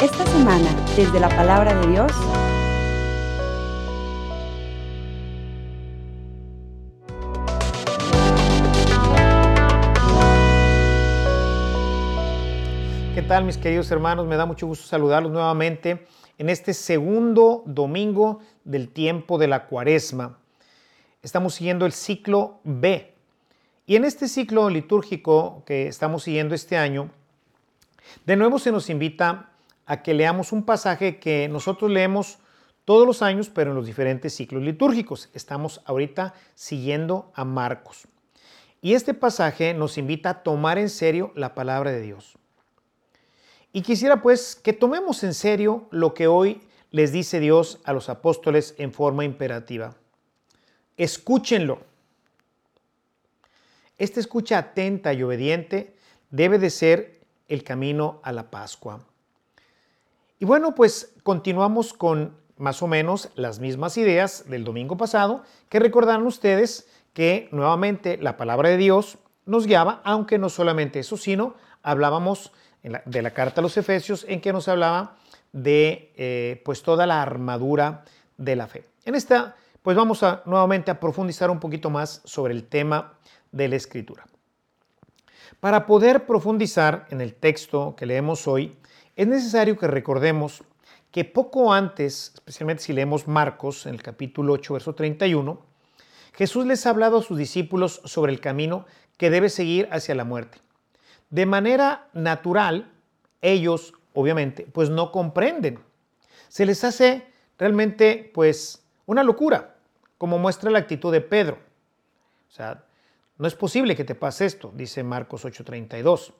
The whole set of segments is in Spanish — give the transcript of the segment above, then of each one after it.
Esta semana, desde la palabra de Dios, ¿Qué tal mis queridos hermanos? Me da mucho gusto saludarlos nuevamente en este segundo domingo del tiempo de la cuaresma. Estamos siguiendo el ciclo B. Y en este ciclo litúrgico que estamos siguiendo este año, de nuevo se nos invita a que leamos un pasaje que nosotros leemos todos los años, pero en los diferentes ciclos litúrgicos. Estamos ahorita siguiendo a Marcos. Y este pasaje nos invita a tomar en serio la palabra de Dios. Y quisiera pues que tomemos en serio lo que hoy les dice Dios a los apóstoles en forma imperativa. Escúchenlo. Esta escucha atenta y obediente debe de ser el camino a la Pascua. Y bueno, pues continuamos con más o menos las mismas ideas del domingo pasado, que recordarán ustedes que nuevamente la palabra de Dios nos guiaba, aunque no solamente eso, sino hablábamos de la carta a los Efesios en que nos hablaba de eh, pues toda la armadura de la fe. En esta, pues vamos a nuevamente a profundizar un poquito más sobre el tema de la escritura. Para poder profundizar en el texto que leemos hoy, es necesario que recordemos que poco antes, especialmente si leemos Marcos en el capítulo 8, verso 31, Jesús les ha hablado a sus discípulos sobre el camino que debe seguir hacia la muerte. De manera natural, ellos, obviamente, pues no comprenden. Se les hace realmente, pues, una locura, como muestra la actitud de Pedro. O sea, no es posible que te pase esto, dice Marcos 8:32.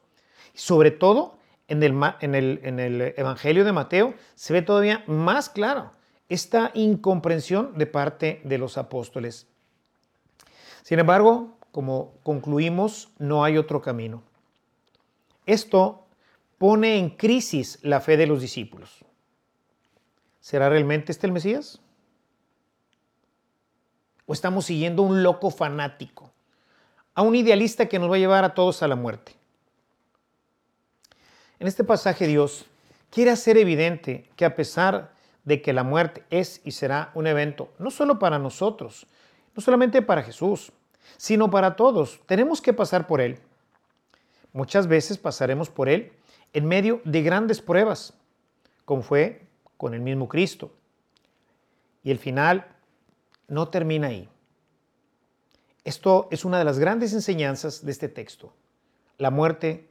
Sobre todo en el, en, el, Evangelio de Mateo se ve todavía más claro esta incomprensión de parte de los apóstoles. Sin embargo, como concluimos, no hay otro camino. Esto pone en crisis la fe de los discípulos. ¿Será realmente este el Mesías? ¿O estamos siguiendo un loco fanático? A un idealista que nos va a llevar a todos a la muerte. En este pasaje Dios quiere hacer evidente que a pesar de que la muerte es y será un evento, no solo para nosotros, no solamente para Jesús, sino para todos, tenemos que pasar por Él. Muchas veces pasaremos por Él en medio de grandes pruebas, como fue con el mismo Cristo. Y el final no termina ahí. Esto es una de las grandes enseñanzas de este texto. La muerte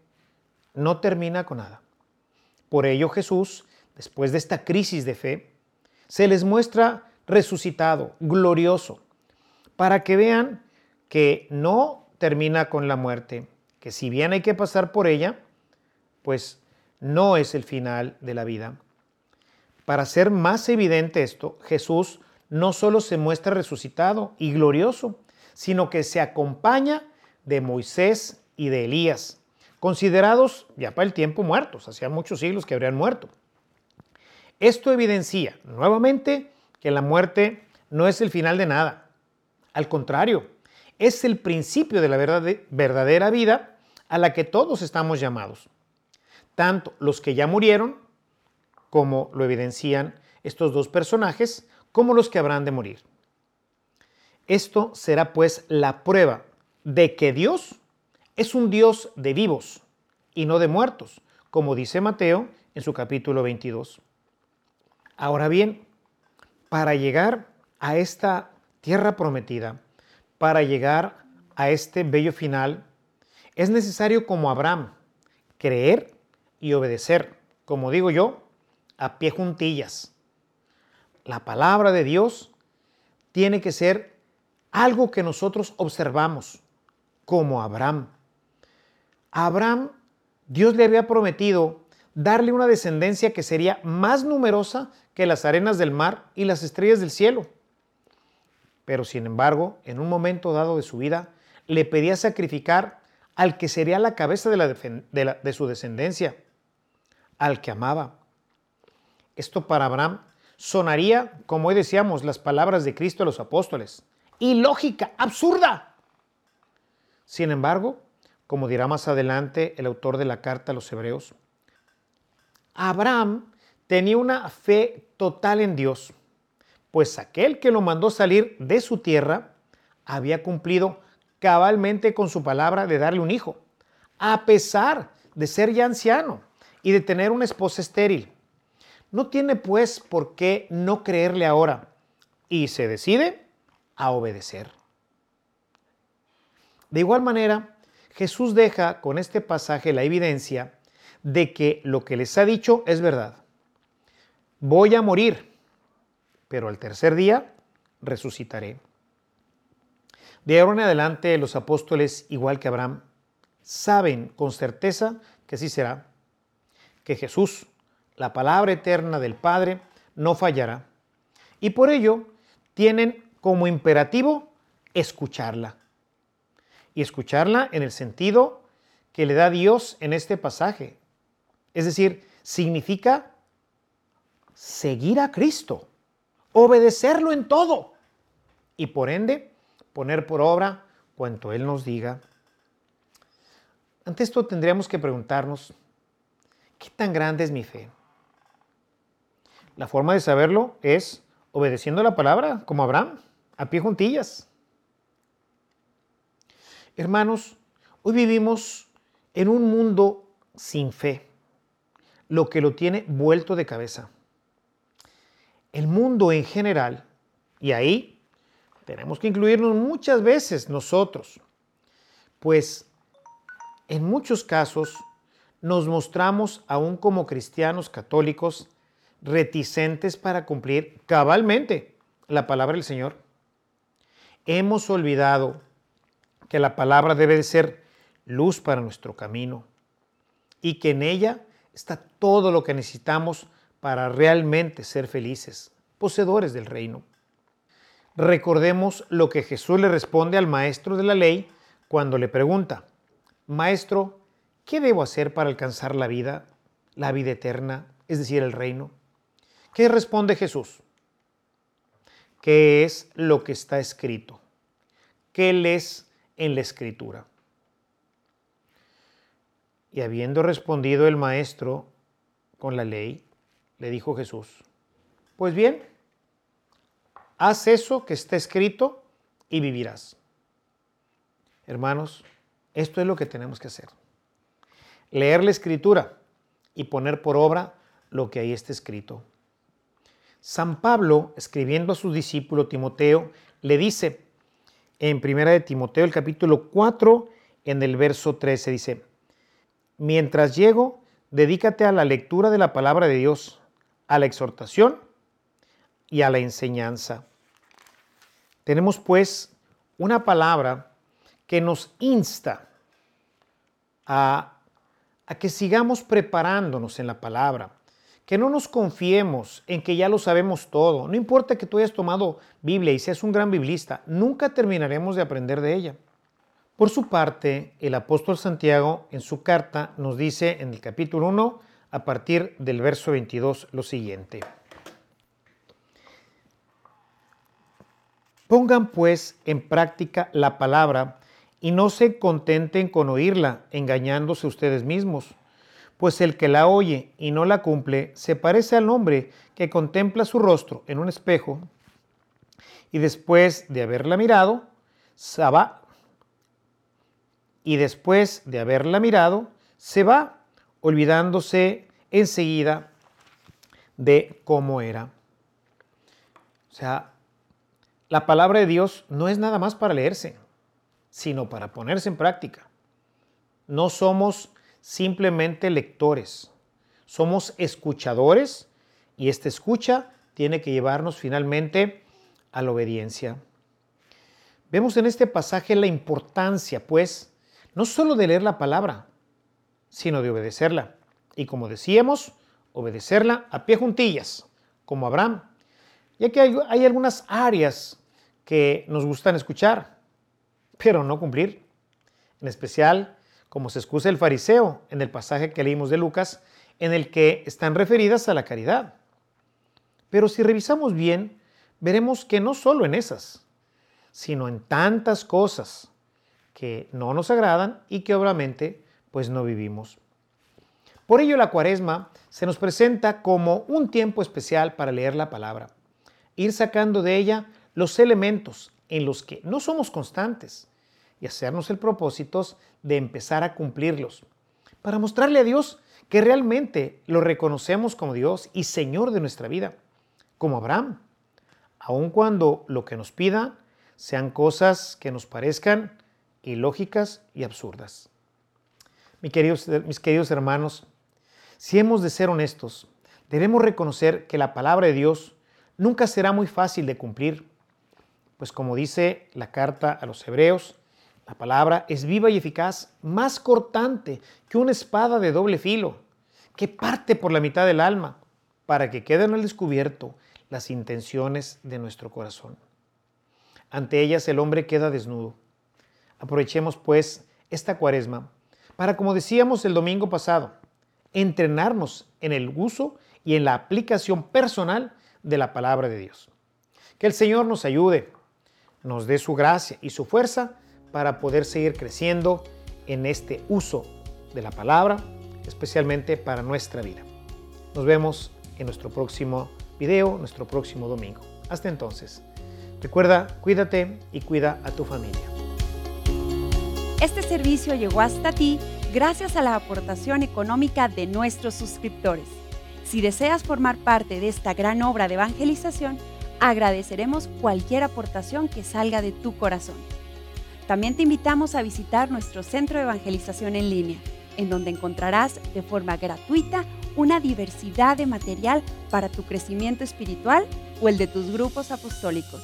no termina con nada. Por ello Jesús, después de esta crisis de fe, se les muestra resucitado, glorioso, para que vean que no termina con la muerte, que si bien hay que pasar por ella, pues no es el final de la vida. Para hacer más evidente esto, Jesús no solo se muestra resucitado y glorioso, sino que se acompaña de Moisés y de Elías, considerados ya para el tiempo muertos, hacía muchos siglos que habrían muerto. Esto evidencia nuevamente que la muerte no es el final de nada. Al contrario, es el principio de la verdadera vida a la que todos estamos llamados. Tanto los que ya murieron, como lo evidencian estos dos personajes, como los que habrán de morir. Esto será pues la prueba de que Dios es un Dios de vivos y no de muertos, como dice Mateo en su capítulo 22. Ahora bien, para llegar a esta tierra prometida, para llegar a este bello final, es necesario como Abraham creer y obedecer, como digo yo, a pie juntillas. La palabra de Dios tiene que ser algo que nosotros observamos, como Abraham. A Abraham, Dios le había prometido darle una descendencia que sería más numerosa que las arenas del mar y las estrellas del cielo. Pero sin embargo, en un momento dado de su vida, le pedía sacrificar al que sería la cabeza de, de su descendencia, al que amaba. Esto para Abraham sonaría, como hoy decíamos, las palabras de Cristo a los apóstoles ilógica, absurda. Sin embargo, como dirá más adelante el autor de la carta a los hebreos, Abraham tenía una fe total en Dios, pues aquel que lo mandó salir de su tierra había cumplido cabalmente con su palabra de darle un hijo, a pesar de ser ya anciano y de tener una esposa estéril. No tiene pues por qué no creerle ahora y se decide a obedecer. De igual manera, Jesús deja con este pasaje la evidencia de que lo que les ha dicho es verdad. Voy a morir, pero al tercer día resucitaré. De ahora en adelante los apóstoles, igual que Abraham, saben con certeza que así será, que Jesús, la palabra eterna del Padre, no fallará. Y por ello tienen como imperativo escucharla y escucharla en el sentido que le da Dios en este pasaje. Es decir, significa seguir a Cristo, obedecerlo en todo y por ende poner por obra cuanto Él nos diga. Ante esto tendríamos que preguntarnos, ¿qué tan grande es mi fe? La forma de saberlo es obedeciendo la palabra, como Abraham, a pie juntillas. Hermanos, hoy vivimos en un mundo sin fe, lo que lo tiene vuelto de cabeza. El mundo en general, y ahí tenemos que incluirnos muchas veces nosotros, pues en muchos casos nos mostramos aún como cristianos católicos reticentes para cumplir cabalmente la palabra del Señor. Hemos olvidado que la palabra debe de ser luz para nuestro camino y que en ella está todo lo que necesitamos para realmente ser felices, poseedores del reino. Recordemos lo que Jesús le responde al maestro de la ley cuando le pregunta, Maestro, ¿qué debo hacer para alcanzar la vida, la vida eterna, es decir, el reino? ¿Qué responde Jesús? ¿Qué es lo que está escrito? ¿Qué les en la escritura. Y habiendo respondido el maestro con la ley, le dijo Jesús, pues bien, haz eso que está escrito y vivirás. Hermanos, esto es lo que tenemos que hacer. Leer la escritura y poner por obra lo que ahí está escrito. San Pablo, escribiendo a su discípulo Timoteo, le dice, en Primera de Timoteo, el capítulo 4, en el verso 13, dice, mientras llego, dedícate a la lectura de la palabra de Dios, a la exhortación y a la enseñanza. Tenemos pues una palabra que nos insta a, a que sigamos preparándonos en la palabra, que no nos confiemos en que ya lo sabemos todo. No importa que tú hayas tomado Biblia y seas un gran biblista, nunca terminaremos de aprender de ella. Por su parte, el apóstol Santiago en su carta nos dice en el capítulo 1, a partir del verso 22, lo siguiente. Pongan pues en práctica la palabra y no se contenten con oírla, engañándose ustedes mismos pues el que la oye y no la cumple se parece al hombre que contempla su rostro en un espejo y después de haberla mirado, se va. Y después de haberla mirado, se va, olvidándose enseguida de cómo era. O sea, la palabra de Dios no es nada más para leerse, sino para ponerse en práctica. No somos simplemente lectores, somos escuchadores y esta escucha tiene que llevarnos finalmente a la obediencia. Vemos en este pasaje la importancia, pues, no solo de leer la palabra, sino de obedecerla. Y como decíamos, obedecerla a pie juntillas, como Abraham, ya que hay, hay algunas áreas que nos gustan escuchar, pero no cumplir. En especial como se excusa el fariseo en el pasaje que leímos de Lucas, en el que están referidas a la caridad. Pero si revisamos bien, veremos que no solo en esas, sino en tantas cosas que no nos agradan y que obviamente pues no vivimos. Por ello la cuaresma se nos presenta como un tiempo especial para leer la palabra, ir sacando de ella los elementos en los que no somos constantes y hacernos el propósito de empezar a cumplirlos, para mostrarle a Dios que realmente lo reconocemos como Dios y Señor de nuestra vida, como Abraham, aun cuando lo que nos pida sean cosas que nos parezcan ilógicas y absurdas. Mis queridos, mis queridos hermanos, si hemos de ser honestos, debemos reconocer que la palabra de Dios nunca será muy fácil de cumplir, pues como dice la carta a los hebreos, la palabra es viva y eficaz, más cortante que una espada de doble filo, que parte por la mitad del alma, para que queden al descubierto las intenciones de nuestro corazón. Ante ellas el hombre queda desnudo. Aprovechemos pues esta cuaresma para, como decíamos el domingo pasado, entrenarnos en el uso y en la aplicación personal de la palabra de Dios. Que el Señor nos ayude, nos dé su gracia y su fuerza para poder seguir creciendo en este uso de la palabra, especialmente para nuestra vida. Nos vemos en nuestro próximo video, nuestro próximo domingo. Hasta entonces, recuerda, cuídate y cuida a tu familia. Este servicio llegó hasta ti gracias a la aportación económica de nuestros suscriptores. Si deseas formar parte de esta gran obra de evangelización, agradeceremos cualquier aportación que salga de tu corazón. También te invitamos a visitar nuestro centro de evangelización en línea, en donde encontrarás de forma gratuita una diversidad de material para tu crecimiento espiritual o el de tus grupos apostólicos.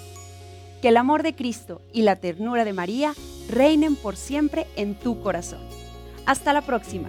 Que el amor de Cristo y la ternura de María reinen por siempre en tu corazón. Hasta la próxima.